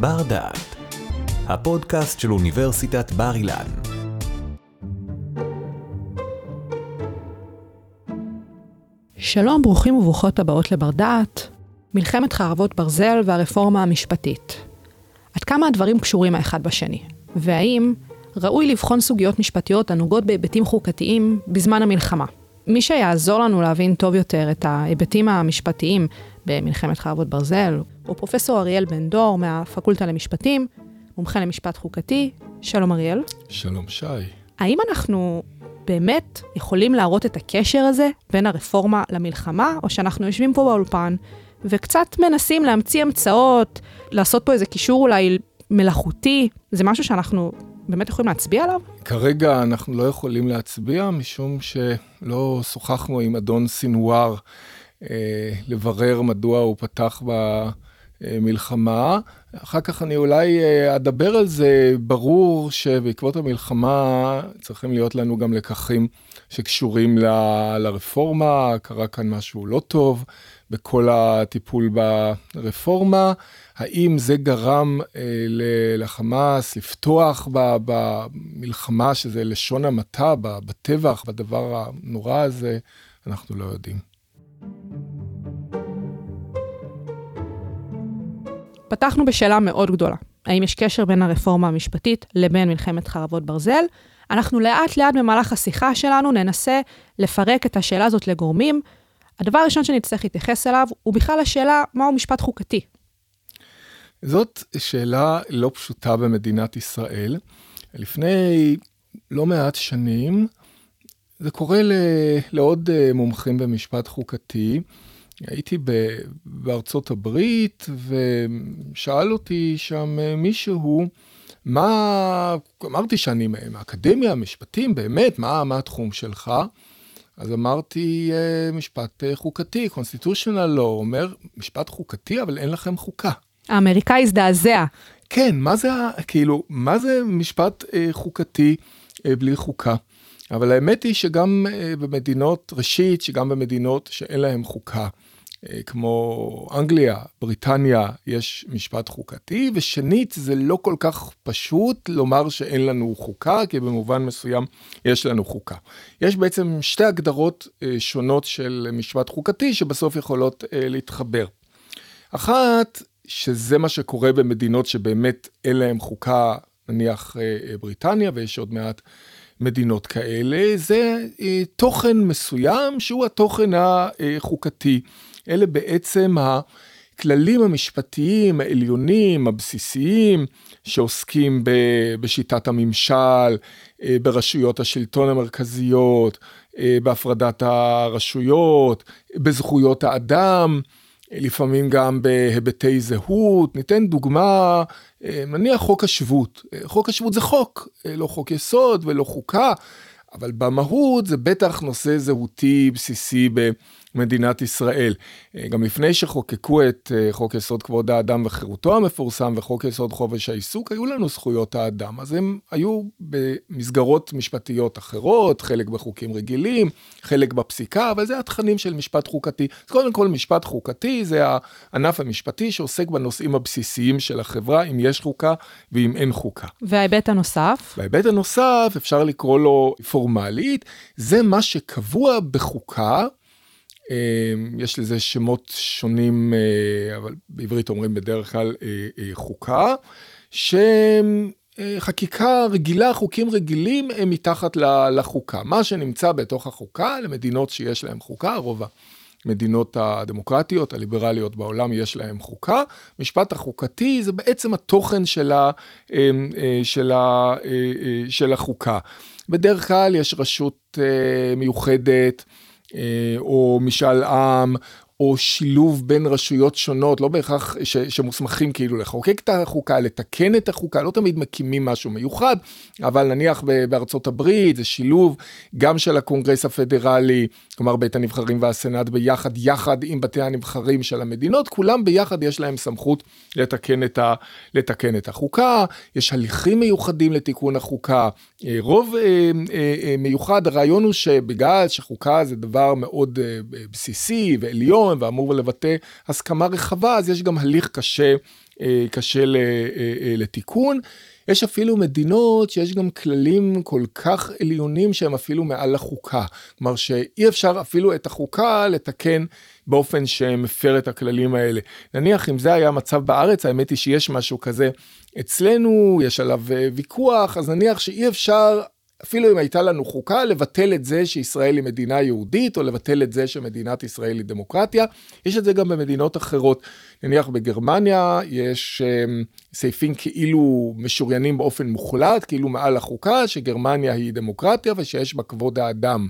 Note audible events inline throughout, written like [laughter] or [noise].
בר דעת, הפודקאסט של אוניברסיטת בר אילן. שלום, ברוכים וברוכות הבאות לבר דעת, מלחמת חרבות ברזל והרפורמה המשפטית. עד כמה הדברים קשורים האחד בשני, והאם ראוי לבחון סוגיות משפטיות הנוגעות בהיבטים חוקתיים בזמן המלחמה. מי שיעזור לנו להבין טוב יותר את ההיבטים המשפטיים במלחמת חרבות ברזל הוא פרופסור אריאל בן דור מהפקולטה למשפטים, מומחה למשפט חוקתי. שלום אריאל. שלום שי. האם אנחנו באמת יכולים להראות את הקשר הזה בין הרפורמה למלחמה, או שאנחנו יושבים פה באולפן וקצת מנסים להמציא המצאות, לעשות פה איזה קישור אולי מלאכותי, זה משהו שאנחנו באמת יכולים להצביע עליו? כרגע אנחנו לא יכולים להצביע, משום שלא שוחחנו עם אדון סינואר אה, לברר מדוע הוא פתח במלחמה. אחר כך אני אולי אה, אדבר על זה. ברור שבעקבות המלחמה צריכים להיות לנו גם לקחים שקשורים ל, לרפורמה, קרה כאן משהו לא טוב בכל הטיפול ברפורמה. האם זה גרם אה, לחמאס לפתוח במלחמה, שזה לשון המעטה, בטבח, בדבר הנורא הזה? אנחנו לא יודעים. פתחנו בשאלה מאוד גדולה. האם יש קשר בין הרפורמה המשפטית לבין מלחמת חרבות ברזל? אנחנו לאט לאט במהלך השיחה שלנו ננסה לפרק את השאלה הזאת לגורמים. הדבר הראשון שנצטרך להתייחס אליו הוא בכלל השאלה מהו משפט חוקתי. זאת שאלה לא פשוטה במדינת ישראל. לפני לא מעט שנים, זה קורה לעוד אה, מומחים במשפט חוקתי. הייתי בארצות הברית, ושאל אותי שם אה, מישהו, מה, אמרתי שאני מהאקדמיה, משפטים, באמת, מה, מה התחום שלך? אז אמרתי, אה, משפט חוקתי, constitutional law, אומר, משפט חוקתי, אבל אין לכם חוקה. האמריקאי הזדעזע. כן, מה זה, כאילו, מה זה משפט אה, חוקתי אה, בלי חוקה? אבל האמת היא שגם אה, במדינות, ראשית, שגם במדינות שאין להן חוקה, אה, כמו אנגליה, בריטניה, יש משפט חוקתי, ושנית, זה לא כל כך פשוט לומר שאין לנו חוקה, כי במובן מסוים יש לנו חוקה. יש בעצם שתי הגדרות אה, שונות של משפט חוקתי, שבסוף יכולות אה, להתחבר. אחת, שזה מה שקורה במדינות שבאמת אין להן חוקה, נניח אה, אה, בריטניה, ויש עוד מעט מדינות כאלה, זה אה, תוכן מסוים שהוא התוכן החוקתי. אלה בעצם הכללים המשפטיים העליונים, הבסיסיים, שעוסקים בשיטת הממשל, ברשויות השלטון המרכזיות, בהפרדת הרשויות, בזכויות האדם. לפעמים גם בהיבטי זהות. ניתן דוגמה, אה, נניח חוק השבות. אה, חוק השבות זה חוק, אה, לא חוק יסוד ולא חוקה, אבל במהות זה בטח נושא זהותי בסיסי מדינת ישראל. אה, גם לפני שחוקקו את אה, חוק יסוד כבוד האדם וחירותו המפורסם וחוק יסוד חופש העיסוק, היו לנו זכויות האדם. אז הם היו במסגרות משפטיות אחרות, חלק בחוקים רגילים, חלק בפסיקה, אבל זה התכנים של משפט חוקתי. אז קודם כל, משפט חוקתי זה הענף המשפטי שעוסק בנושאים הבסיסיים של החברה, אם יש חוקה ואם אין חוקה. וההיבט הנוסף? וההיבט הנוסף, אפשר לקרוא לו פורמלית, זה מה שקבוע בחוקה. אמ, יש לזה שמות שונים, אה, אבל בעברית אומרים בדרך כלל אה, אה, חוקה, שחקיקה רגילה, חוקים רגילים הם מתחת לחוקה. מה שנמצא בתוך החוקה, למדינות שיש להן חוקה, רוב המדינות הדמוקרטיות, הליברליות בעולם, יש להן חוקה. משפט החוקתי זה בעצם התוכן של, ה, של, ה, של החוקה. בדרך כלל יש רשות מיוחדת. אה, או משאל עם, או שילוב בין רשויות שונות, לא בהכרח ש, שמוסמכים כאילו לחוקק את החוקה, לתקן את החוקה, לא תמיד מקימים משהו מיוחד, אבל נניח בארצות הברית זה שילוב גם של הקונגרס הפדרלי, כלומר בית הנבחרים והסנאט ביחד, יחד עם בתי הנבחרים של המדינות, כולם ביחד יש להם סמכות לתקן את, ה, לתקן את החוקה, יש הליכים מיוחדים לתיקון החוקה, אה, רוב אה, אה, מיוחד, הרעיון הוא שבגלל שחוקה זה דבר מאוד בסיסי ועליון, נכון ואמור לבטא הסכמה רחבה, אז יש גם הליך קשה קשה לתיקון. יש אפילו מדינות שיש גם כללים כל כך עליונים שהם אפילו מעל לחוקה. כלומר שאי אפשר אפילו את החוקה לתקן באופן שמפר את הכללים האלה. נניח אם זה היה המצב בארץ, האמת היא שיש משהו כזה אצלנו, יש עליו ויכוח, אז נניח שאי אפשר אפילו אם הייתה לנו חוקה, לבטל את זה שישראל היא מדינה יהודית, או לבטל את זה שמדינת ישראל היא דמוקרטיה. יש את זה גם במדינות אחרות. נניח בגרמניה יש um, סעיפים כאילו משוריינים באופן מוחלט, כאילו מעל החוקה, שגרמניה היא דמוקרטיה ושיש בה כבוד האדם.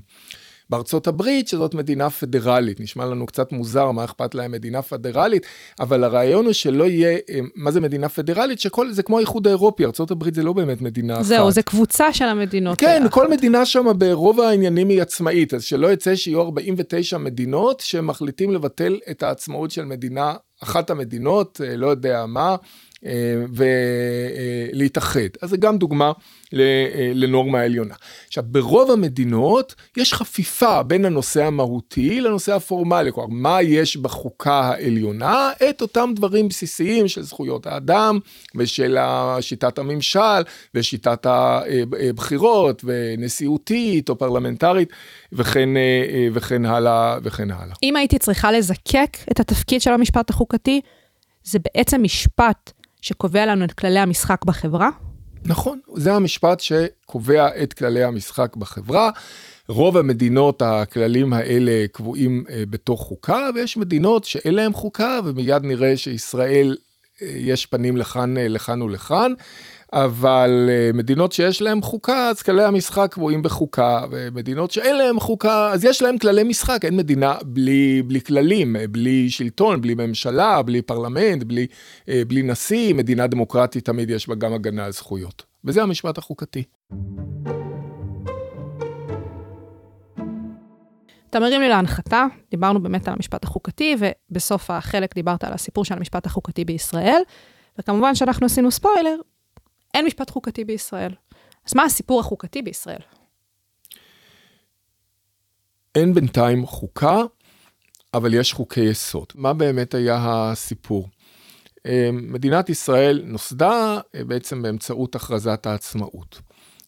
בארצות הברית, שזאת מדינה פדרלית, נשמע לנו קצת מוזר, מה אכפת להם מדינה פדרלית, אבל הרעיון הוא שלא יהיה, אה, מה זה מדינה פדרלית? שכל, זה כמו האיחוד האירופי, ארצות הברית זה לא באמת מדינה זהו, אחת. זהו, זה קבוצה של המדינות. כן, האחת. כל מדינה שם ברוב העניינים היא עצמאית, אז שלא יצא שיהיו 49 מדינות שמחליטים לבטל את העצמאות של מדינה, אחת המדינות, אה, לא יודע מה. אה, ולהתאחד. אז זה גם דוגמה אה, לנורמה עליונה. עכשיו, ברוב המדינות יש חפיפה בין הנושא המהותי לנושא הפורמלי, כלומר, מה יש בחוקה העליונה? את אותם דברים בסיסיים של זכויות האדם ושל שיטת הממשל ושיטת הבחירות ונשיאותית או פרלמנטרית וכן, אה, וכן הלאה וכן הלאה. אם הייתי צריכה לזקק את התפקיד של המשפט החוקתי, זה בעצם משפט שקובע לנו את כללי המשחק בחברה? נכון, זה המשפט שקובע את כללי המשחק בחברה. רוב המדינות הכללים האלה קבועים אה, בתוך חוקה, ויש מדינות שאין להן חוקה, ומיד נראה שישראל אה, יש פנים לכאן, אה, לכאן ולכאן. אבל אה, מדינות שיש להן חוקה, אז כללי המשחק קבועים בחוקה, ומדינות שאין להן חוקה, אז יש להן כללי משחק, אין מדינה בלי, בלי כללים, בלי שלטון, בלי ממשלה, בלי פרלמנט, בלי, אה, בלי נשיא, מדינה דמוקרטית תמיד יש בה גם הגנה על זכויות. וזה המשפט החוקתי. אתה מרים לי להנחתה, דיברנו באמת על המשפט החוקתי, ובסוף החלק דיברת על הסיפור של המשפט החוקתי בישראל, וכמובן שאנחנו עשינו ספוילר, אין משפט חוקתי בישראל. אז מה הסיפור החוקתי בישראל? אין בינתיים חוקה, אבל יש חוקי יסוד. מה באמת היה הסיפור? אה, מדינת ישראל נוסדה אה, בעצם באמצעות הכרזת העצמאות.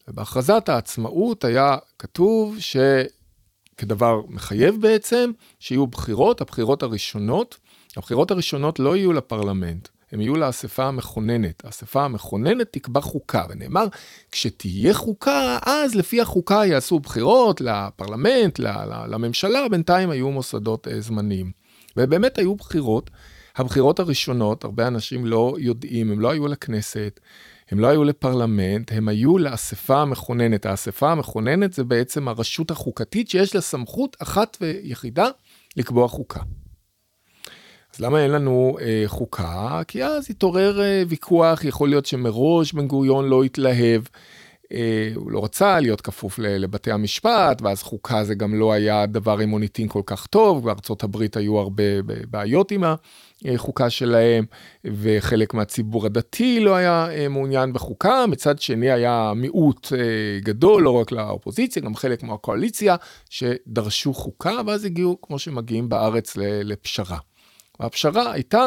ובהכרזת העצמאות היה כתוב שכדבר מחייב בעצם, שיהיו בחירות, הבחירות הראשונות, הבחירות הראשונות לא יהיו לפרלמנט, הם יהיו לאספה המכוננת. האספה המכוננת תקבע חוקה, ונאמר, כשתהיה חוקה, אז לפי החוקה יעשו בחירות לפרלמנט, לממשלה, בינתיים היו מוסדות אה, זמניים. ובאמת היו בחירות. הבחירות הראשונות, הרבה אנשים לא יודעים, הם לא היו לכנסת, הם לא היו לפרלמנט, הם היו לאספה המכוננת. האספה המכוננת זה בעצם הרשות החוקתית שיש לה סמכות אחת ויחידה לקבוע חוקה. אז למה אין לנו אה, חוקה? כי אז התעורר אה, ויכוח, יכול להיות שמראש בן גוריון לא התלהב. אה, הוא לא רצה להיות כפוף לבתי המשפט, ואז חוקה זה גם לא היה דבר עם מוניטין כל כך טוב, בארצות הברית היו הרבה בעיות עם החוקה שלהם, וחלק מהציבור הדתי לא היה אה, מעוניין בחוקה, מצד שני היה מיעוט אה, גדול, לא רק לאופוזיציה, גם חלק מהקואליציה, שדרשו חוקה, ואז הגיעו, כמו שמגיעים בארץ, לפשרה. הפשרה הייתה,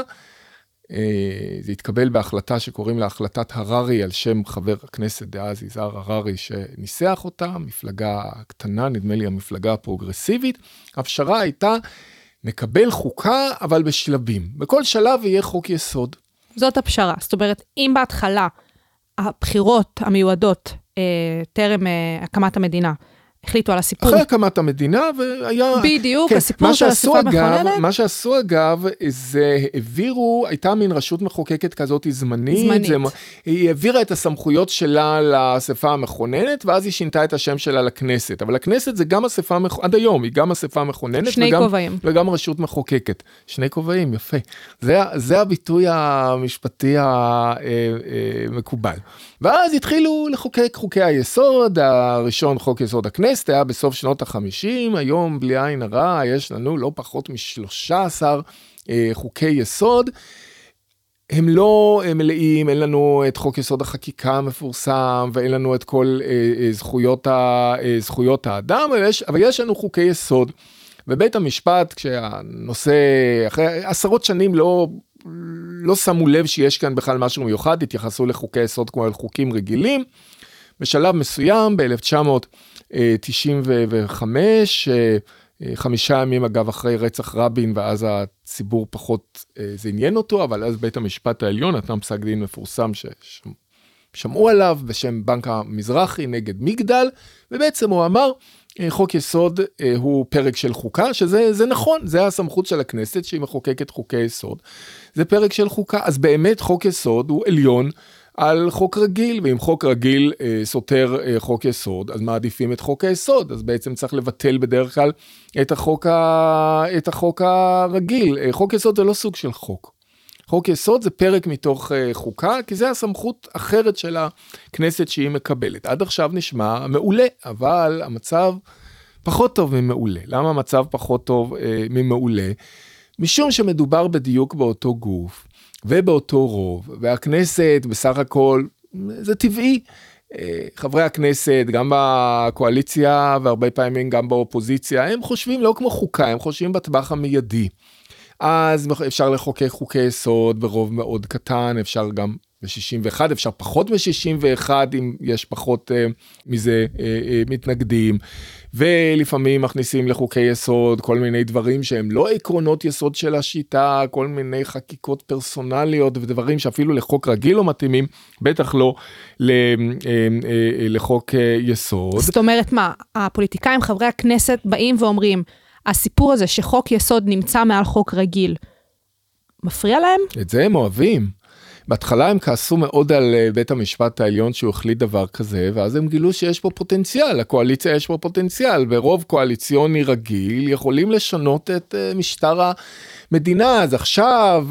אה, זה התקבל בהחלטה שקוראים לה החלטת הררי על שם חבר הכנסת דאז יזהר הררי שניסח אותה, מפלגה קטנה, נדמה לי המפלגה הפרוגרסיבית. הפשרה הייתה, נקבל חוקה אבל בשלבים, בכל שלב יהיה חוק יסוד. זאת הפשרה, זאת אומרת, אם בהתחלה הבחירות המיועדות אה, טרם אה, הקמת המדינה, החליטו על הסיפור. אחרי הקמת המדינה והיה... בדיוק, כן, הסיפור של אספה מכוננת. מה שעשו אגב, זה העבירו, הייתה מין רשות מחוקקת כזאת זמנית. זמנית. זה, היא העבירה את הסמכויות שלה לאספה המכוננת, ואז היא שינתה את השם שלה לכנסת. אבל הכנסת זה גם אספה, מכוננת, עד היום היא גם אספה מכוננת. שני וגם, כובעים. וגם רשות מחוקקת. שני כובעים, יפה. זה, זה הביטוי המשפטי המקובל. ואז התחילו לחוקק חוקי היסוד, הראשון חוק יסוד הכנסת היה בסוף שנות החמישים, היום בלי עין הרע יש לנו לא פחות משלושה עשר אה, חוקי יסוד. הם לא מלאים, אין לנו את חוק יסוד החקיקה המפורסם ואין לנו את כל אה, אה, זכויות, ה, אה, זכויות האדם, אבל יש, אבל יש לנו חוקי יסוד. ובית המשפט, כשהנושא, אחרי עשרות שנים לא לא שמו לב שיש כאן בכלל משהו מיוחד, התייחסו לחוקי יסוד כמו אל חוקים רגילים. בשלב מסוים, ב-1995, חמישה ימים אגב אחרי רצח רבין, ואז הציבור פחות, זה עניין אותו, אבל אז בית המשפט העליון נתן פסק דין מפורסם ששמעו עליו בשם בנק המזרחי נגד מגדל, ובעצם הוא אמר, חוק יסוד הוא פרק של חוקה, שזה נכון, זה הסמכות של הכנסת שהיא מחוקקת חוקי יסוד. זה פרק של חוקה, אז באמת חוק יסוד הוא עליון על חוק רגיל, ואם חוק רגיל אה, סותר אה, חוק יסוד, אז מעדיפים את חוק היסוד, אז בעצם צריך לבטל בדרך כלל את החוק, ה... את החוק הרגיל. אה, חוק יסוד זה לא סוג של חוק. חוק יסוד זה פרק מתוך אה, חוקה, כי זה הסמכות אחרת של הכנסת שהיא מקבלת. עד עכשיו נשמע מעולה, אבל המצב פחות טוב ממעולה. למה המצב פחות טוב אה, ממעולה? משום שמדובר בדיוק באותו גוף. ובאותו רוב, והכנסת בסך הכל, זה טבעי. אה, חברי הכנסת, גם בקואליציה והרבה פעמים גם באופוזיציה, הם חושבים לא כמו חוקה, הם חושבים בטווח המיידי. אז אפשר לחוקק חוקי יסוד ברוב מאוד קטן, אפשר גם ב-61, אפשר פחות מ-61 אם יש פחות uh, מזה uh, uh, מתנגדים. ולפעמים מכניסים לחוקי יסוד כל מיני דברים שהם לא עקרונות יסוד של השיטה, כל מיני חקיקות פרסונליות ודברים שאפילו לחוק רגיל לא מתאימים, בטח לא לחוק יסוד. זאת אומרת מה, הפוליטיקאים, חברי הכנסת באים ואומרים, הסיפור הזה שחוק יסוד נמצא מעל חוק רגיל, מפריע להם? את זה הם אוהבים. בהתחלה הם כעסו מאוד על אה, בית המשפט העליון שהוא החליט דבר כזה, ואז הם גילו שיש פה פוטנציאל, לקואליציה יש פה פוטנציאל, ברוב קואליציוני רגיל יכולים לשנות את אה, משטר המדינה, אז עכשיו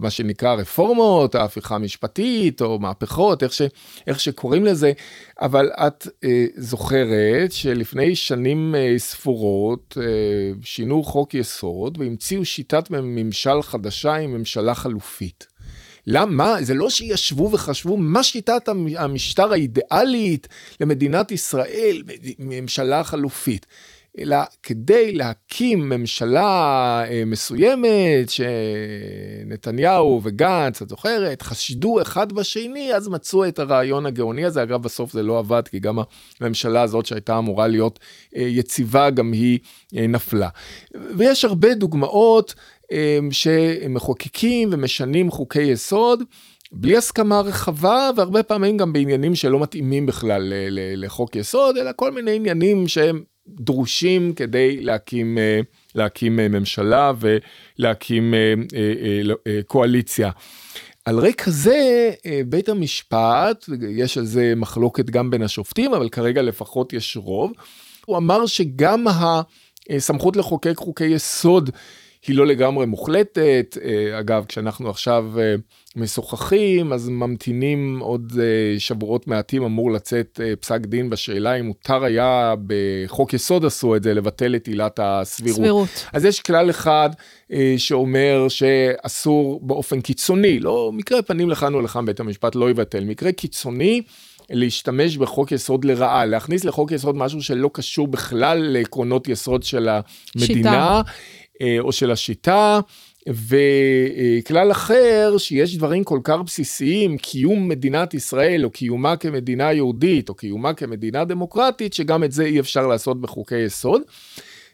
מה שנקרא רפורמות, ההפיכה המשפטית או מהפכות, איך, ש, איך שקוראים לזה, אבל את אה, זוכרת שלפני שנים אה, ספורות אה, שינו חוק יסוד והמציאו שיטת ממשל חדשה עם ממשלה חלופית. למה? זה לא שישבו וחשבו מה שיטת המשטר האידיאלית למדינת ישראל, ממשלה חלופית. אלא כדי להקים ממשלה אה, מסוימת שנתניהו וגנץ, את זוכרת, חשדו אחד בשני, אז מצאו את הרעיון הגאוני הזה. אגב, בסוף זה לא עבד, כי גם הממשלה הזאת שהייתה אמורה להיות אה, יציבה, גם היא אה, נפלה. ויש הרבה דוגמאות שמחוקקים ומשנים חוקי יסוד. בלי הסכמה רחבה והרבה פעמים גם בעניינים שלא מתאימים בכלל לחוק יסוד אלא כל מיני עניינים שהם דרושים כדי להקים, אה, להקים אה, ממשלה ולהקים אה, קואליציה. על רקע זה בית המשפט, יש על זה מחלוקת גם בין השופטים, אבל כרגע לפחות יש רוב, הוא אמר שגם הסמכות לחוקק חוקי יסוד היא לא לגמרי מוחלטת. אה, אגב, כשאנחנו עכשיו אה, משוחחים, אז ממתינים עוד אה, שבועות מעטים, אמור לצאת פסק דין בשאלה אם מותר היה, בחוק יסוד עשו את זה, לבטל את עילת הסבירות. סבירות. אז יש כלל אחד שאומר שאסור באופן קיצוני, לא מקרה פנים לכאן או לכאן בית המשפט לא יבטל, מקרה קיצוני. להשתמש בחוק יסוד לרעה, להכניס לחוק יסוד משהו שלא קשור בכלל לעקרונות יסוד של המדינה. שיטה. אה, או של השיטה. וכלל אחר שיש דברים כל כך בסיסיים, קיום מדינת ישראל או קיומה כמדינה יהודית או קיומה כמדינה דמוקרטית, שגם את זה אי אפשר לעשות בחוקי יסוד.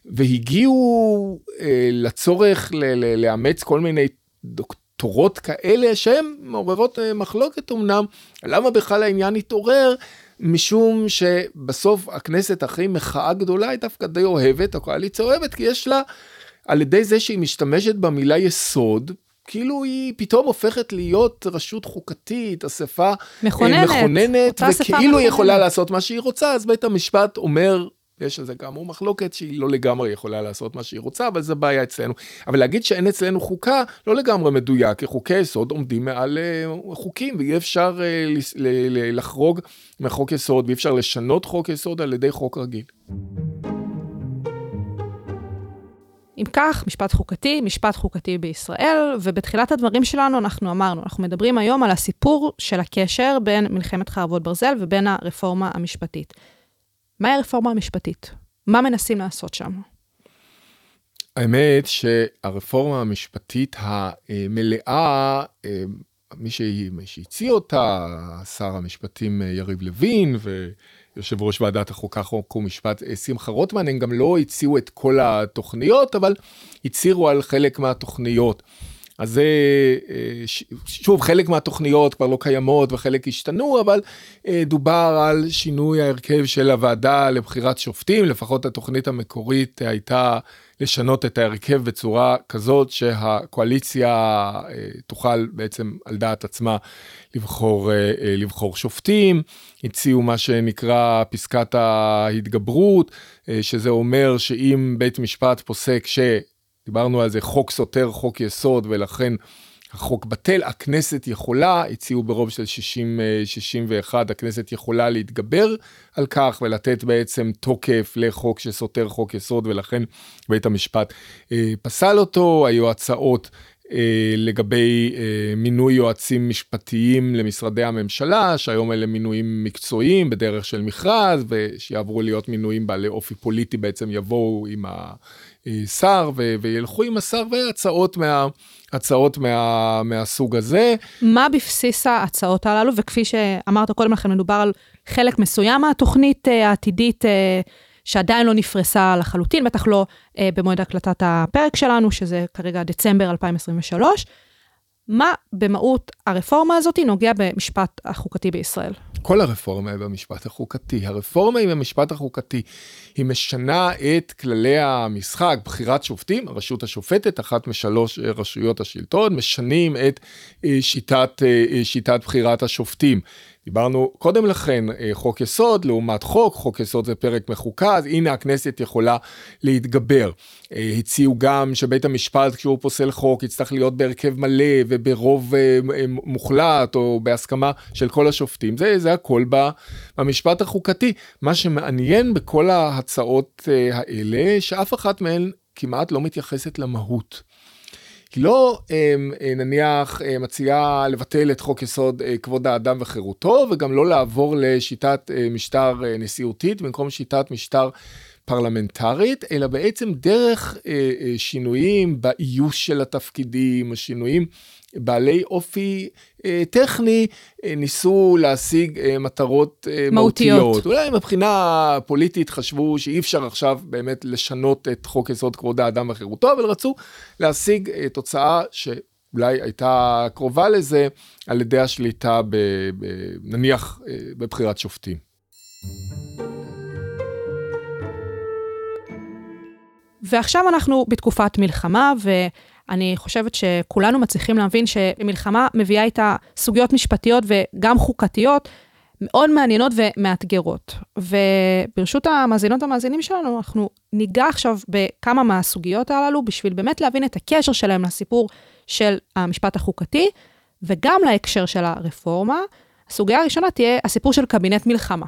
והגיעו אה, לצורך ל- ל- לאמץ כל מיני דוקטורות כאלה שהן מעוררות אה, מחלוקת אמנם, למה בכלל העניין התעורר? משום שבסוף הכנסת אחרי מחאה גדולה היא דווקא די אוהבת, הקואליציה אוהבת, כי יש לה על ידי זה שהיא משתמשת במילה יסוד, כאילו היא פתאום הופכת להיות רשות חוקתית, אספה מכוננת, מכוננת וכאילו היא יכולה לעשות מה שהיא רוצה, אז בית המשפט אומר, יש על זה כאמור מחלוקת שהיא לא לגמרי יכולה לעשות מה שהיא רוצה, אבל זה בעיה אצלנו. אבל להגיד שאין אצלנו חוקה, לא לגמרי מדויק, כי חוקי יסוד עומדים מעל uh, חוקים, ואי אפשר uh, לחרוג מחוק יסוד, ואי אפשר לשנות חוק יסוד על ידי חוק רגיל. אם כך, משפט חוקתי, משפט חוקתי בישראל, ובתחילת הדברים שלנו אנחנו אמרנו, אנחנו מדברים היום על הסיפור של הקשר בין מלחמת חרבות ברזל ובין הרפורמה המשפטית. מהי הרפורמה המשפטית? מה מנסים לעשות שם? האמת שהרפורמה המשפטית המלאה, מי שהציע אותה, שר המשפטים יריב לוין ויושב ראש ועדת החוקה, חוק ומשפט שמחה רוטמן, הם גם לא הציעו את כל התוכניות, אבל הצהירו על חלק מהתוכניות. אז זה, אה, שוב, חלק מהתוכניות כבר לא קיימות וחלק השתנו, אבל אה, דובר על שינוי ההרכב של הוועדה לבחירת שופטים, לפחות התוכנית המקורית הייתה לשנות את ההרכב בצורה כזאת שהקואליציה אה, תוכל בעצם על דעת עצמה לבחור, לבחור שופטים, הציעו מה שנקרא פסקת ההתגברות, שזה אומר שאם בית משפט פוסק ש... דיברנו על זה, חוק סותר חוק יסוד, ולכן החוק בטל, הכנסת יכולה, הציעו ברוב של 60, 61, הכנסת יכולה להתגבר על כך ולתת בעצם תוקף לחוק שסותר חוק יסוד, ולכן בית המשפט אה, פסל אותו, היו הצעות אה, לגבי אה, מינוי יועצים משפטיים למשרדי הממשלה, שהיום אלה מינויים מקצועיים בדרך של מכרז, ושיעברו להיות מינויים בעלי אופי פוליטי, בעצם יבואו עם השר ו- וילכו עם השר והצעות מה... הצעות מה, מהסוג הזה. מה בבסיס ההצעות הללו, וכפי שאמרת קודם לכן, מדובר על חלק מסוים מהתוכנית אה, העתידית שעדיין לא נפרסה לחלוטין, בטח לא אה, במועד הקלטת הפרק שלנו, שזה כרגע דצמבר 2023. מה במהות הרפורמה הזאת נוגע במשפט החוקתי בישראל? כל הרפורמה היא במשפט החוקתי. הרפורמה היא במשפט החוקתי. היא משנה את כללי המשחק, בחירת שופטים, הרשות השופטת, אחת משלוש אה, רשויות השלטון, משנים את אה, שיטת, אה, שיטת בחירת השופטים. דיברנו קודם לכן אה, חוק יסוד לעומת חוק, חוק יסוד זה פרק מחוקה, אז הנה הכנסת יכולה להתגבר. אה, הציעו גם שבית המשפט כשהוא פוסל חוק יצטרך להיות בהרכב מלא וברוב אה, מוחלט או בהסכמה של כל השופטים, זה, זה הכל במשפט החוקתי. מה שמעניין בכל ההצעות האלה, שאף אחת מהן כמעט לא מתייחסת למהות. היא לא אמ, אה, נניח אה, מציעה לבטל את חוק יסוד אה, כבוד האדם וחירותו, וגם לא לעבור לשיטת משטר נשיאותית במקום שיטת משטר פרלמנטרית, אלא בעצם דרך שינויים באיוש של התפקידים, שינויים בעלי אופי אה, טכני אה, ניסו להשיג אה, מטרות אה, מהותיות. מהותיות. אולי מבחינה פוליטית חשבו שאי אפשר עכשיו באמת לשנות את חוק יסוד כבוד האדם וחירותו, אבל רצו להשיג אה, תוצאה שאולי הייתה קרובה לזה על ידי השליטה ב, ב, נניח אה, בבחירת שופטים. ועכשיו אנחנו בתקופת מלחמה, ו... אני חושבת שכולנו מצליחים להבין שמלחמה מביאה איתה סוגיות משפטיות וגם חוקתיות מאוד מעניינות ומאתגרות. וברשות המאזינות והמאזינים שלנו, אנחנו ניגע עכשיו בכמה מהסוגיות הללו, בשביל באמת להבין את הקשר שלהם לסיפור של המשפט החוקתי, וגם להקשר של הרפורמה. הסוגיה הראשונה תהיה הסיפור של קבינט מלחמה.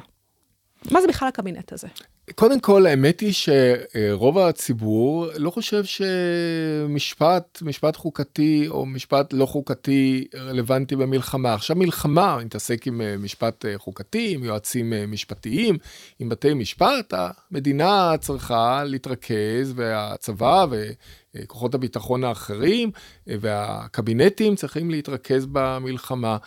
מה זה בכלל הקבינט הזה? קודם כל, האמת היא שרוב הציבור לא חושב שמשפט, משפט חוקתי או משפט לא חוקתי רלוונטי במלחמה. עכשיו מלחמה, מתעסק עם אה, משפט אה, חוקתי, עם יועצים אה, משפטיים, עם בתי משפט, המדינה צריכה להתרכז, והצבא וכוחות הביטחון האחרים והקבינטים צריכים להתרכז במלחמה.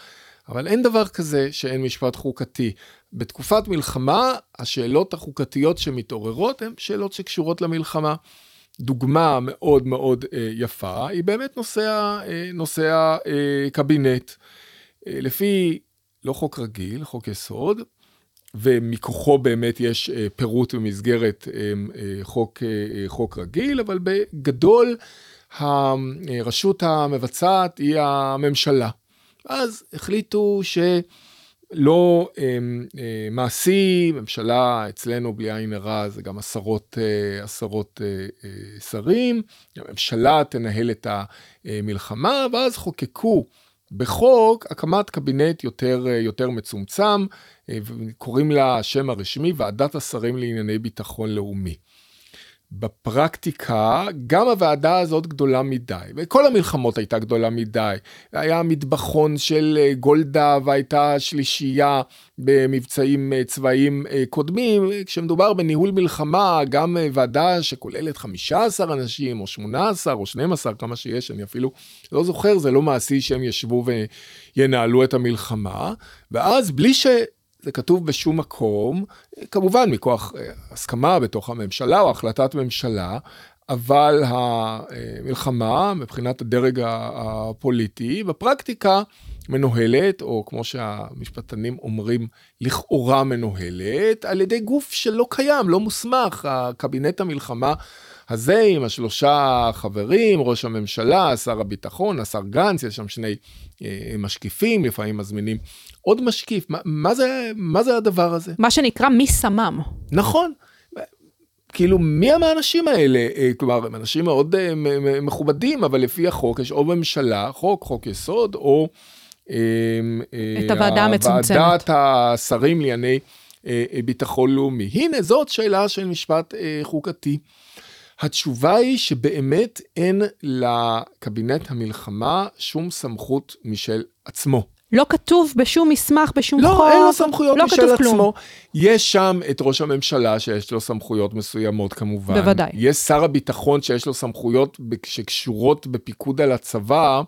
אבל אין דבר כזה שאין משפט חוקתי. בתקופת מלחמה, השאלות החוקתיות שמתעוררות הן שאלות שקשורות למלחמה. דוגמה מאוד מאוד אה, יפה היא באמת נושא, אה, נושא הקבינט. אה, לפי לא חוק רגיל, חוק יסוד, ומכוחו באמת יש פירוט במסגרת חוק, חוק רגיל, אבל בגדול הרשות המבצעת היא הממשלה. אז החליטו שלא אה, אה, מעשי, ממשלה אצלנו בלי עין הרע זה גם עשרות, אה, עשרות אה, אה, שרים, הממשלה תנהל את המלחמה, ואז חוקקו בחוק הקמת קבינט יותר, אה, יותר מצומצם, אה, וקוראים לה השם הרשמי ועדת השרים לענייני ביטחון לאומי. בפרקטיקה, גם הוועדה הזאת גדולה מדי, וכל המלחמות הייתה גדולה מדי. היה מטבחון של אה, גולדה והייתה שלישייה במבצעים אה, צבאיים אה, קודמים. כשמדובר בניהול מלחמה, גם ועדה שכוללת 15 אנשים, או 18, או 12, כמה שיש, אני אפילו לא זוכר, זה לא מעשי שהם ישבו וינהלו את המלחמה. ואז בלי ש... זה כתוב בשום מקום, כמובן מכוח אה, הסכמה בתוך הממשלה או החלטת ממשלה, אבל המלחמה מבחינת הדרג הפוליטי בפרקטיקה מנוהלת, או כמו שהמשפטנים אומרים, לכאורה מנוהלת, על ידי גוף שלא קיים, לא מוסמך, הקבינט המלחמה הזה עם השלושה חברים, ראש הממשלה, שר הביטחון, השר גנץ, יש שם שני אה, משקיפים, לפעמים מזמינים עוד משקיף. מה, מה, זה, מה זה הדבר הזה? מה שנקרא מי סמם. נכון. כאילו, מי הם האנשים האלה? אה, כלומר, הם אנשים מאוד אה, מכובדים, אבל לפי החוק יש או ממשלה, חוק, חוק יסוד, או... אה, את הוועדה המצומצמת. ועדת השרים לענייני ביטחון לאומי. הנה, זאת שאלה של משפט חוקתי. התשובה היא שבאמת אין לקבינט המלחמה שום סמכות משל עצמו. לא כתוב בשום מסמך, בשום לא, חוק. לא, אין לו סמכויות לא משל עצמו. כלום. יש שם את ראש הממשלה שיש לו סמכויות מסוימות כמובן. בוודאי. יש שר הביטחון שיש לו סמכויות שקשורות בפיקוד על הצבא.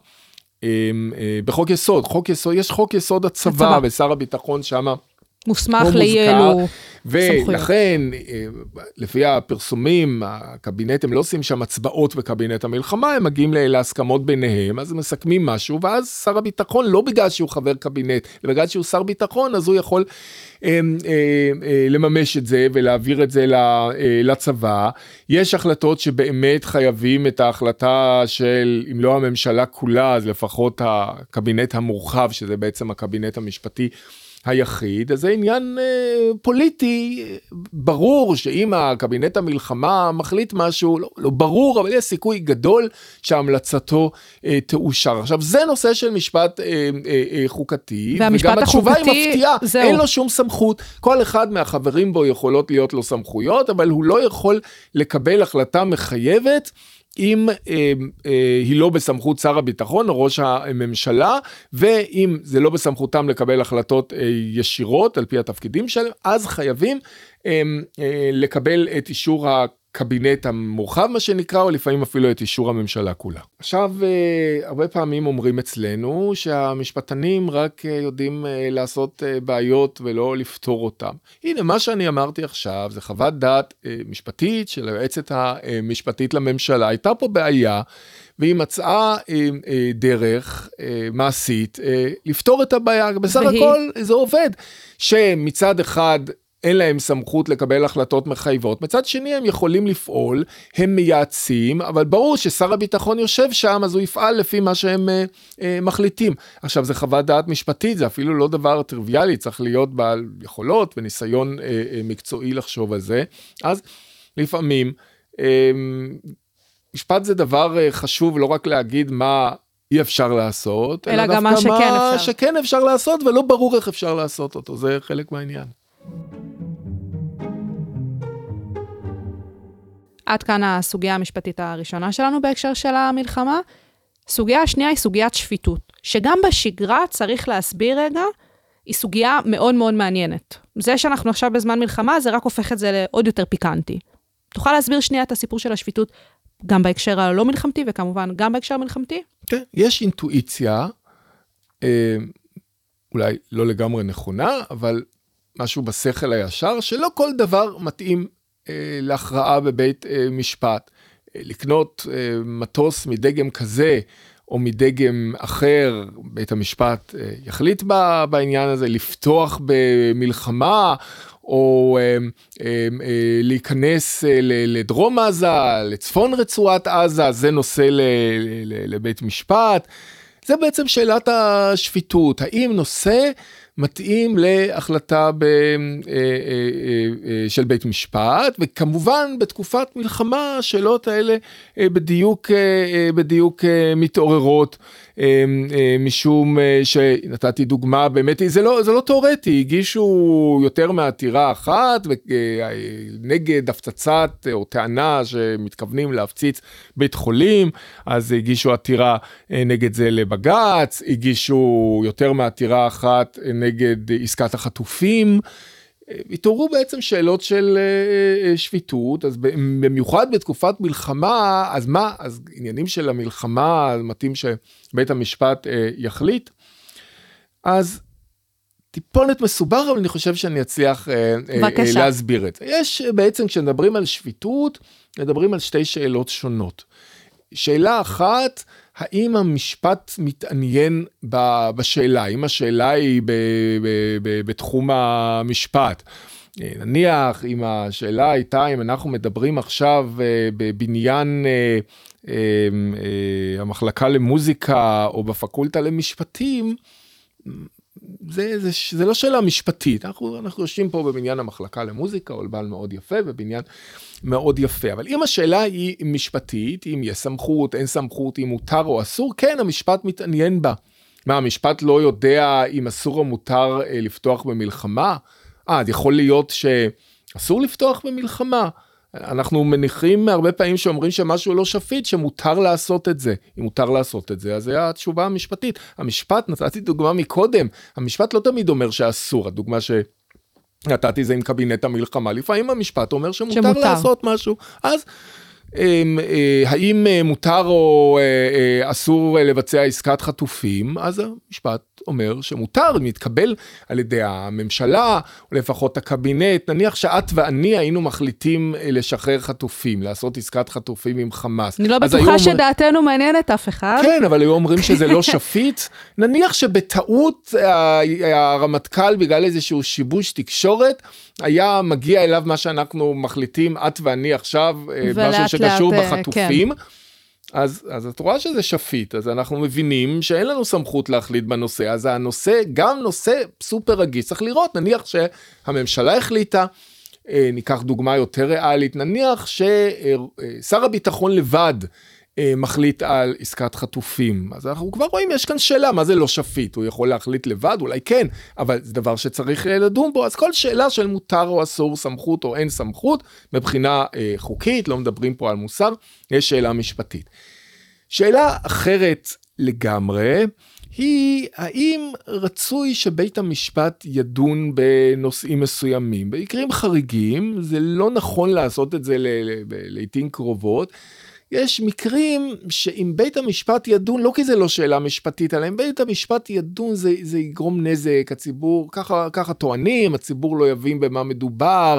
אה, בחוק יסוד, חוק יסוד, יש חוק יסוד הצבא, הצבא. ושר הביטחון שמה מוסמך לאי-אלו ולכן, אה, לפי הפרסומים, הקבינט, הם לא עושים שם הצבעות בקבינט המלחמה, הם מגיעים להסכמות ביניהם, אז הם מסכמים משהו, ואז שר הביטחון, לא בגלל שהוא חבר קבינט, אלא בגלל שהוא שר ביטחון, אז הוא יכול אה, אה, אה, לממש את זה ולהעביר את זה אה, לצבא. יש החלטות שבאמת חייבים את ההחלטה של, אם לא הממשלה כולה, אז לפחות הקבינט המורחב, שזה בעצם הקבינט המשפטי. היחיד, אז זה עניין אה, פוליטי ברור שאם הקבינט המלחמה מחליט משהו, לא, לא ברור, אבל יש סיכוי גדול שהמלצתו אה, תאושר. עכשיו, זה נושא של משפט אה, אה, אה, חוקתי, וגם החוקתי, התשובה היא מפתיעה, זהו. אין לו שום סמכות. כל אחד מהחברים בו יכולות להיות לו סמכויות, אבל הוא לא יכול לקבל החלטה מחייבת. אם אה, אה, היא לא בסמכות שר הביטחון או ראש הממשלה, ואם זה לא בסמכותם לקבל החלטות אה, ישירות על פי התפקידים שלהם, אז חייבים אה, אה, לקבל את אישור הקבינט המורחב מה שנקרא, או לפעמים אפילו את אישור הממשלה כולה. עכשיו, אה, הרבה פעמים אומרים אצלנו שהמשפטנים רק אה, יודעים אה, לעשות בעיות ולא לפתור אותם. הנה, מה שאני אמרתי עכשיו זה חוות דעת משפטית של היועצת המשפטית לממשלה. הייתה פה בעיה. והיא מצאה אה, אה, דרך אה, מעשית אה, לפתור את הבעיה. בסך והיא... הכל זה עובד. שמצד אחד אין להם סמכות לקבל החלטות מחייבות. מצד שני הם יכולים לפעול, הם מייעצים, אבל ברור ששר הביטחון יושב שם, אז הוא יפעל לפי מה שהם אה, אה, מחליטים. עכשיו, זה חוות דעת משפטית, זה אפילו לא דבר טריוויאלי, צריך להיות בעל יכולות וניסיון אה, אה, מקצועי לחשוב על זה. אז לפעמים, אה, משפט זה דבר אה, חשוב לא רק להגיד מה אי אפשר לעשות, אלא, אלא גם מה שכן אפשר. שכן אפשר לעשות ולא ברור איך אפשר לעשות אותו, זה חלק מהעניין. עד כאן הסוגיה המשפטית הראשונה שלנו בהקשר של המלחמה. סוגיה השנייה היא סוגיית שפיטות, שגם בשגרה צריך להסביר רגע, היא סוגיה מאוד מאוד מעניינת. זה שאנחנו עכשיו בזמן מלחמה, זה רק הופך את זה לעוד יותר פיקנטי. תוכל להסביר שנייה את הסיפור של השפיטות, גם בהקשר הלא מלחמתי, וכמובן גם בהקשר המלחמתי? כן, יש אינטואיציה, אה, אולי לא לגמרי נכונה, אבל משהו בשכל הישר, שלא כל דבר מתאים להכרעה בבית אה, משפט. אה, לקנות מטוס מדגם כזה או מדגם אחר, בית המשפט יחליט בעניין הזה, לפתוח במלחמה או להיכנס לדרום עזה, לצפון רצועת עזה, זה נושא לבית משפט. זה בעצם שאלת השפיטות, האם נושא מתאים להחלטה ב, של בית משפט, וכמובן בתקופת מלחמה השאלות האלה בדיוק, בדיוק מתעוררות. אמ, אה, משום אה, שנתתי דוגמה באמת זה לא זה לא תיאורטי הגישו יותר מעתירה אחת אה, נגד הפצצת או טענה שמתכוונים להפציץ בית חולים אז הגישו עתירה נגד זה לבג"ץ הגישו יותר מעתירה אחת נגד עסקת החטופים. התעוררו בעצם שאלות של אה, אה, שפיטות, אז במיוחד בתקופת מלחמה, אז מה, אז עניינים של המלחמה, מתאים שבית המשפט אה, יחליט. אז טיפונת מסובר, אבל אני חושב שאני אצליח בבקשה. להסביר את זה. יש בעצם, כשמדברים על שפיטות, מדברים על שתי שאלות שונות. שאלה אחת, האם המשפט מתעניין בשאלה, האם השאלה היא ב, ב, ב, בתחום המשפט. אה, נניח אם השאלה הייתה אם אנחנו מדברים עכשיו אה, בבניין אה, המחלקה למוזיקה או בפקולטה למשפטים, זה, זה, זה לא שאלה משפטית, אנחנו, אנחנו יושבים פה בבניין המחלקה למוזיקה, או בעל מאוד יפה, בבניין מאוד יפה. אבל אם השאלה היא משפטית, אם יש סמכות, אין סמכות, אם מותר או אסור, כן, המשפט מתעניין בה. מה, המשפט לא יודע אם אסור או מותר אה, לפתוח במלחמה? אה, אז יכול להיות שאסור לפתוח במלחמה. אנחנו מניחים הרבה פעמים שאומרים שמשהו לא שפיט, שמותר לעשות את זה. אם מותר לעשות את זה, אז זו התשובה המשפטית. המשפט, נתתי דוגמה מקודם, המשפט לא תמיד אומר שאסור, הדוגמה ש... נתתי זה עם קבינט המלחמה, לפעמים המשפט אומר שמותר, שמותר. לעשות משהו, אז האם אה, מותר או אה, אסור לבצע עסקת חטופים, אז המשפט אומר שמותר, מתקבל על ידי הממשלה, או לפחות הקבינט, נניח שאת ואני היינו מחליטים לשחרר חטופים, לעשות עסקת חטופים עם חמאס. אני לא בטוחה אומר... שדעתנו מעניינת אף אחד. כן, אבל היו אומרים שזה לא [laughs] שפיט. נניח שבטעות הרמטכ"ל, בגלל איזשהו שיבוש תקשורת, היה מגיע אליו מה שאנחנו מחליטים, את ואני עכשיו, משהו שקשור לאט, בחטופים. כן. אז, אז את רואה שזה שפיט, אז אנחנו מבינים שאין לנו סמכות להחליט בנושא, אז הנושא, גם נושא סופר רגיש, צריך לראות, נניח שהממשלה החליטה, אה, ניקח דוגמה יותר ריאלית, נניח ששר הביטחון לבד אה, מחליט על עסקת חטופים. אז אנחנו כבר רואים, יש כאן שאלה, מה זה לא שפיט? הוא יכול להחליט לבד? אולי כן, אבל זה דבר שצריך אה, לדון בו. אז כל שאלה של מותר או אסור, סמכות או אין סמכות, מבחינה אה, חוקית, לא מדברים פה על מוסר, יש שאלה משפטית. שאלה אחרת לגמרי, היא האם רצוי שבית המשפט ידון בנושאים מסוימים. במקרים חריגים, זה לא נכון לעשות את זה לעיתים קרובות. יש מקרים שאם בית המשפט ידון, לא כי זה לא שאלה משפטית, אלא אם בית המשפט ידון זה, זה יגרום נזק, הציבור, ככה, ככה טוענים, הציבור לא יבין במה מדובר,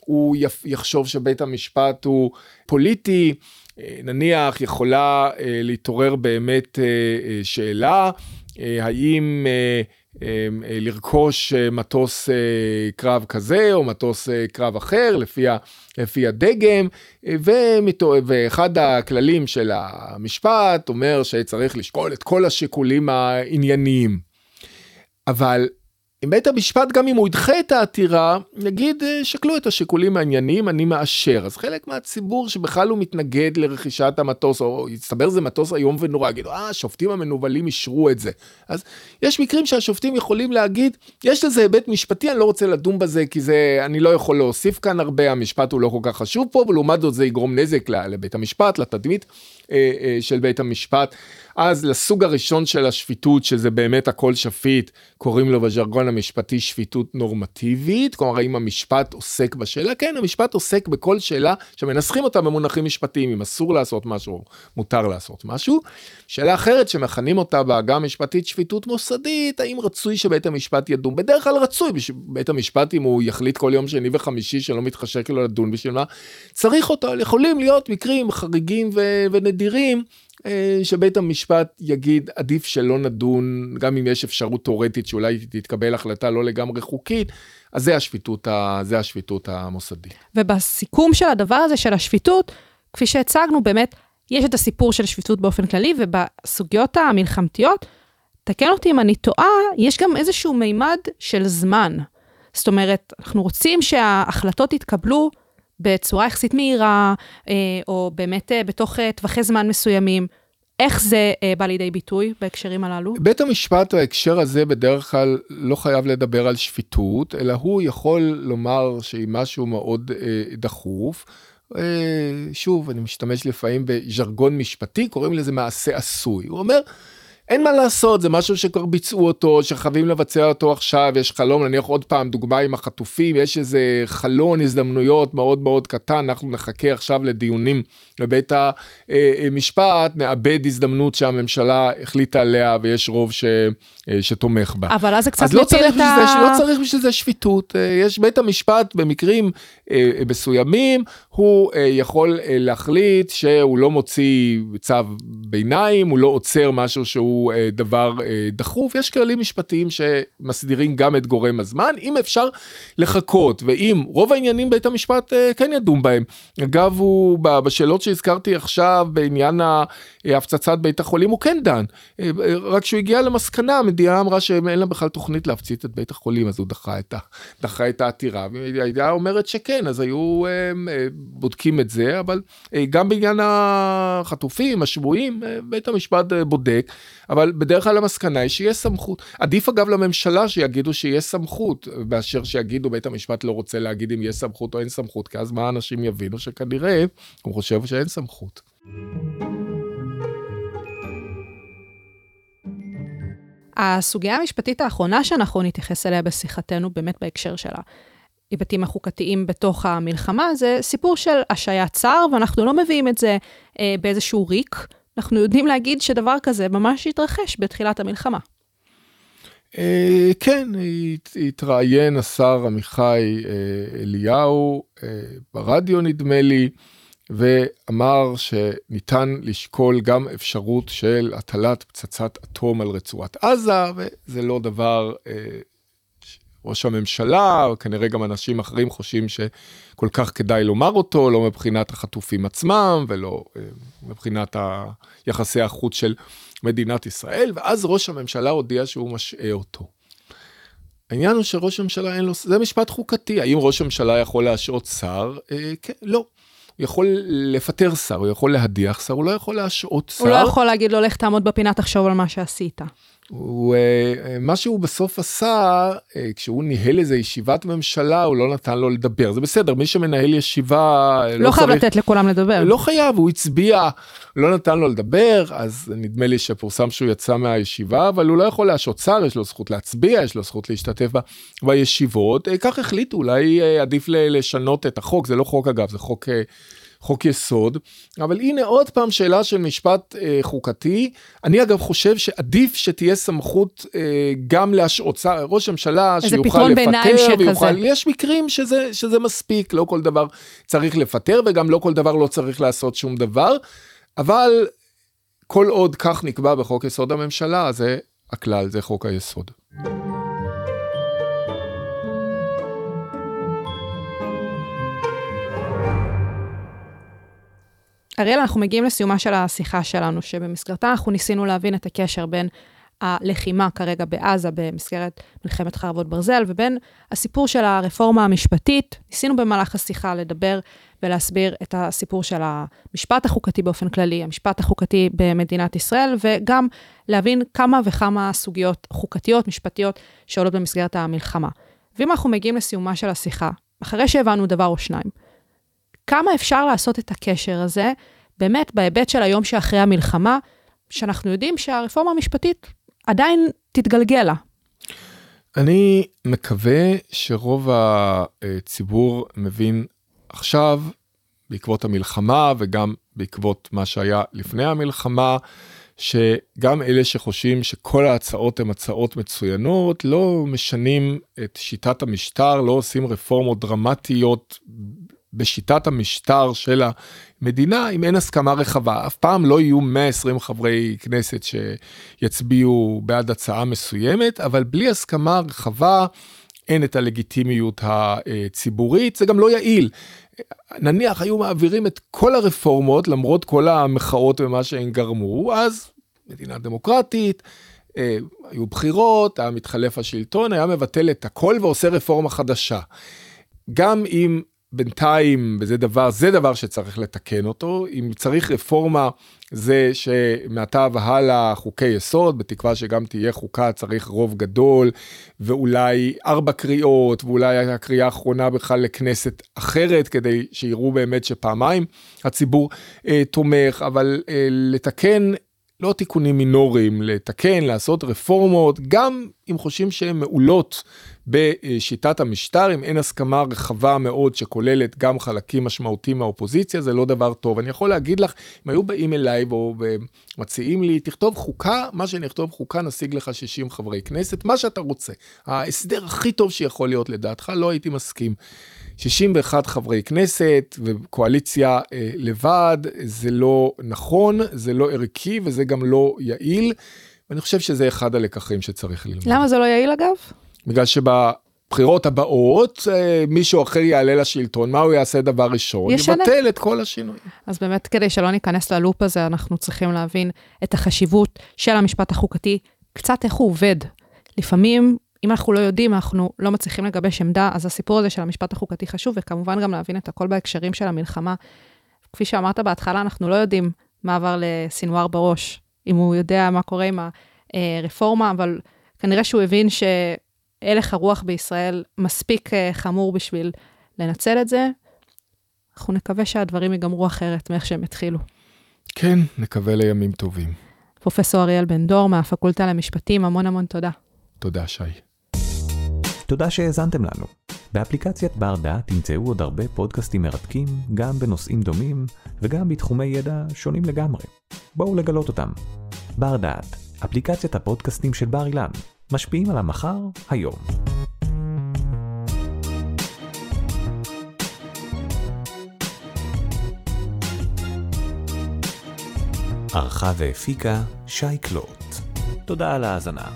הוא יחשוב שבית המשפט הוא פוליטי, אה, נניח יכולה אה, להתעורר באמת אה, שאלה, האם לרכוש אה, מטוס אה, קרב כזה או מטוס קרב אחר לפי, לפי הדגם ואחד הכללים של המשפט אומר שצריך לשקול את כל השיקולים הענייניים. אבל אם בית המשפט, גם אם הוא ידחה את העתירה, יגיד, אה, שקלו את השיקולים הענייניים, אני מאשר. אז חלק מהציבור שבכלל הוא מתנגד לרכישת המטוס, או יסתבר זה מטוס איום ונורא, יגידו, אה, השופטים המנוולים אישרו את זה. אז יש מקרים שהשופטים יכולים להגיד, יש לזה היבט משפטי, אני לא רוצה לדון בזה, כי זה, אני לא יכול להוסיף כאן הרבה, המשפט הוא לא כל כך חשוב פה, ולעומת זאת זה יגרום נזק לבית המשפט, לתדמית אה, אה, של בית המשפט. אז לסוג הראשון של השפיטות, שזה באמת הכל שפיט, קוראים לו בז'רגון המשפטי שפיטות נורמטיבית, כלומר האם המשפט עוסק בשאלה? כן, המשפט עוסק בכל שאלה שמנסחים אותה במונחים משפטיים, אם אסור לעשות משהו, מותר לעשות משהו. שאלה אחרת שמכנים אותה בעגה המשפטית שפיטות מוסדית, האם רצוי שבית המשפט ידון? בדרך כלל רצוי, בית המשפט אם הוא יחליט כל יום שני וחמישי שלא מתחשק לו לדון בשביל מה, צריך אותו, יכולים להיות מקרים חריגים ו- ונדירים. אה, שבית המשפט יגיד עדיף שלא נדון, גם אם יש אפשרות תאורטית שאולי תתקבל החלטה לא לגמרי חוקית, אז זה השפיטות, זה השפיטות המוסדית. ובסיכום של הדבר הזה, של השפיטות, כפי שהצגנו, באמת, יש את הסיפור של שפיטות באופן כללי, ובסוגיות המלחמתיות, תקן אותי אם אני טועה, יש גם איזשהו מימד של זמן. זאת אומרת, אנחנו רוצים שההחלטות יתקבלו בצורה יחסית מהירה, אה, או באמת אה, בתוך אה, טווחי זמן מסוימים. איך זה בא לידי ביטוי בהקשרים הללו? בית המשפט בהקשר הזה בדרך כלל לא חייב לדבר על שפיטות, אלא הוא יכול לומר שהיא משהו מאוד דחוף. שוב, אני משתמש לפעמים בז'רגון משפטי, קוראים לזה מעשה עשוי. הוא אומר, אין מה לעשות, זה משהו שכבר ביצעו אותו, שחייבים לבצע אותו עכשיו, יש חלום, נניח עוד פעם, דוגמה עם החטופים, יש איזה חלון הזדמנויות מאוד מאוד קטן, אנחנו נחכה עכשיו לדיונים בבית המשפט, נאבד הזדמנות שהממשלה החליטה עליה ויש רוב ש, שתומך בה. אבל אז זה קצת אז לא צריך, את ה... זה, לא צריך בשביל זה שפיטות, יש בית המשפט במקרים אה, מסוימים, הוא אה, יכול אה, להחליט שהוא לא מוציא צו ביניים, הוא לא עוצר משהו שהוא... אה, דבר אה, דחוף, יש כללים משפטיים שמסדירים גם את גורם הזמן, אם אפשר לחכות, ואם רוב העניינים בית המשפט אה, כן ידון בהם. אגב, הוא בשאלות שהזכרתי עכשיו בעניין הפצצת בית החולים, הוא כן דן, רק כשהוא הגיע למסקנה, המדינה אמרה שאין לה בכלל תוכנית להפציץ את בית החולים, אז הוא דחה את, ה, דחה את העתירה, והידיעה אומרת שכן, אז היו בודקים את זה, אבל גם בעניין החטופים, השבויים, בית המשפט בודק. אבל בדרך כלל המסקנה היא שיש סמכות. עדיף אגב לממשלה שיגידו שיש סמכות, באשר שיגידו בית המשפט לא רוצה להגיד אם יש סמכות או אין סמכות, כי אז מה אנשים יבינו שכנראה הוא חושב שאין סמכות. הסוגיה המשפטית האחרונה שאנחנו נתייחס אליה בשיחתנו, באמת בהקשר של ההיבטים החוקתיים בתוך המלחמה, זה סיפור של השעיית שר, ואנחנו לא מביאים את זה אה, באיזשהו ריק, אנחנו יודעים להגיד שדבר כזה ממש התרחש בתחילת המלחמה. אה, כן, התראיין השר עמיחי אה, אליהו אה, ברדיו נדמה לי, ואמר שניתן לשקול גם אפשרות של הטלת פצצת אטום על רצועת עזה, וזה לא דבר ראש הממשלה, כנראה גם אנשים אחרים חושבים שכל כך כדאי לומר אותו, לא מבחינת החטופים עצמם ולא אה, מבחינת יחסי החוץ של מדינת ישראל, ואז ראש הממשלה הודיע שהוא משעה אותו. העניין הוא שראש הממשלה אין לו, זה משפט חוקתי, האם ראש הממשלה יכול להשעות שר? אה, כן, לא. הוא יכול לפטר שר, הוא יכול להדיח שר, הוא לא יכול להשעות שר. הוא לא יכול להגיד לו, לך תעמוד בפינה, תחשוב על מה שעשית. הוא, אה, מה שהוא בסוף עשה, אה, כשהוא ניהל איזה ישיבת ממשלה, הוא לא נתן לו לדבר. זה בסדר, מי שמנהל ישיבה... לא, לא חייב לתת לכולם לדבר. לא חייב, הוא הצביע, לא נתן לו לדבר, אז נדמה לי שפורסם שהוא יצא מהישיבה, אבל הוא לא יכול להשעות שר, יש לו זכות להצביע, יש לו זכות להשתתף ב, בישיבות. אה, כך החליטו, אולי עדיף לשנות את החוק, זה לא חוק אגב, זה חוק... חוק יסוד, אבל הנה עוד פעם שאלה של משפט אה, חוקתי. אני אגב חושב שעדיף שתהיה סמכות אה, גם להשעות ראש הממשלה שיוכל לפטר ויוכל, יש מקרים שזה, שזה מספיק, לא כל דבר צריך לפטר וגם לא כל דבר לא צריך לעשות שום דבר, אבל כל עוד כך נקבע בחוק יסוד הממשלה, זה הכלל, זה חוק היסוד. אריאל, אנחנו מגיעים לסיומה של השיחה שלנו, שבמסגרתה אנחנו ניסינו להבין את הקשר בין הלחימה כרגע בעזה במסגרת מלחמת חרבות ברזל, ובין הסיפור של הרפורמה המשפטית. ניסינו במהלך השיחה לדבר ולהסביר את הסיפור של המשפט החוקתי באופן כללי, המשפט החוקתי במדינת ישראל, וגם להבין כמה וכמה סוגיות חוקתיות, משפטיות, שעולות במסגרת המלחמה. ואם אנחנו מגיעים לסיומה של השיחה, אחרי שהבנו דבר או שניים, כמה אפשר לעשות את הקשר הזה, באמת בהיבט של היום שאחרי המלחמה, שאנחנו יודעים שהרפורמה המשפטית עדיין תתגלגל לה. אני מקווה שרוב הציבור מבין עכשיו, בעקבות המלחמה וגם בעקבות מה שהיה לפני המלחמה, שגם אלה שחושבים שכל ההצעות הן הצעות מצוינות, לא משנים את שיטת המשטר, לא עושים רפורמות דרמטיות בשיטת המשטר של המדינה, אם אין הסכמה רחבה. אף פעם לא יהיו 120 חברי כנסת שיצביעו בעד הצעה מסוימת, אבל בלי הסכמה רחבה אין את הלגיטימיות הציבורית, זה גם לא יעיל. נניח היו מעבירים את כל הרפורמות, למרות כל המחאות ומה שהן גרמו, אז מדינה דמוקרטית, אה, היו בחירות, היה מתחלף השלטון, היה מבטל את הכל ועושה רפורמה חדשה. גם אם בינתיים, וזה דבר, זה דבר שצריך לתקן אותו, אם צריך רפורמה, זה שמעתה והלאה חוקי יסוד, בתקווה שגם תהיה חוקה, צריך רוב גדול, ואולי ארבע קריאות, ואולי הקריאה האחרונה בכלל לכנסת אחרת, כדי שיראו באמת שפעמיים הציבור אה, תומך, אבל אה, לתקן לא תיקונים מינוריים, לתקן, לעשות רפורמות, גם אם חושבים שהן מעולות בשיטת המשטר, אם אין הסכמה רחבה מאוד שכוללת גם חלקים משמעותיים מהאופוזיציה, זה לא דבר טוב. אני יכול להגיד לך, אם היו באים אליי ומציעים לי, תכתוב חוקה, מה שאני אכתוב חוקה, נשיג לך 60 חברי כנסת, מה שאתה רוצה. ההסדר הכי טוב שיכול להיות לדעתך, לא הייתי מסכים. 61 חברי כנסת וקואליציה אה, לבד, זה לא נכון, זה לא ערכי וזה גם לא יעיל. ואני חושב שזה אחד הלקחים שצריך ללמוד. למה זה לא יעיל אגב? בגלל שבבחירות הבאות אה, מישהו אחר יעלה לשלטון, מה הוא יעשה דבר ראשון? ישנה. יבטל את כל השינויים. אז באמת, כדי שלא ניכנס ללופ הזה, אנחנו צריכים להבין את החשיבות של המשפט החוקתי, קצת איך הוא עובד. לפעמים, אם אנחנו לא יודעים, אנחנו לא מצליחים לגבש עמדה, אז הסיפור הזה של המשפט החוקתי חשוב, וכמובן גם להבין את הכל בהקשרים של המלחמה. כפי שאמרת בהתחלה, אנחנו לא יודעים מה עבר לסינואר בראש, אם הוא יודע מה קורה עם הרפורמה, אבל כנראה שהוא הבין שהלך הרוח בישראל מספיק אה, חמור בשביל לנצל את זה. אנחנו נקווה שהדברים ייגמרו אחרת מאיך שהם התחילו. כן, נקווה לימים טובים. פרופסור אריאל בן דור מהפקולטה למשפטים, המון המון תודה. תודה, שי. תודה שהאזנתם לנו. באפליקציית בר דעת תמצאו עוד הרבה פודקאסטים מרתקים, גם בנושאים דומים וגם בתחומי ידע שונים לגמרי. בואו לגלות אותם. בר דעת, אפליקציית הפודקאסטים של בר אילן, משפיעים על המחר, היום. ערכה והפיקה שי קלוט. תודה על ההאזנה.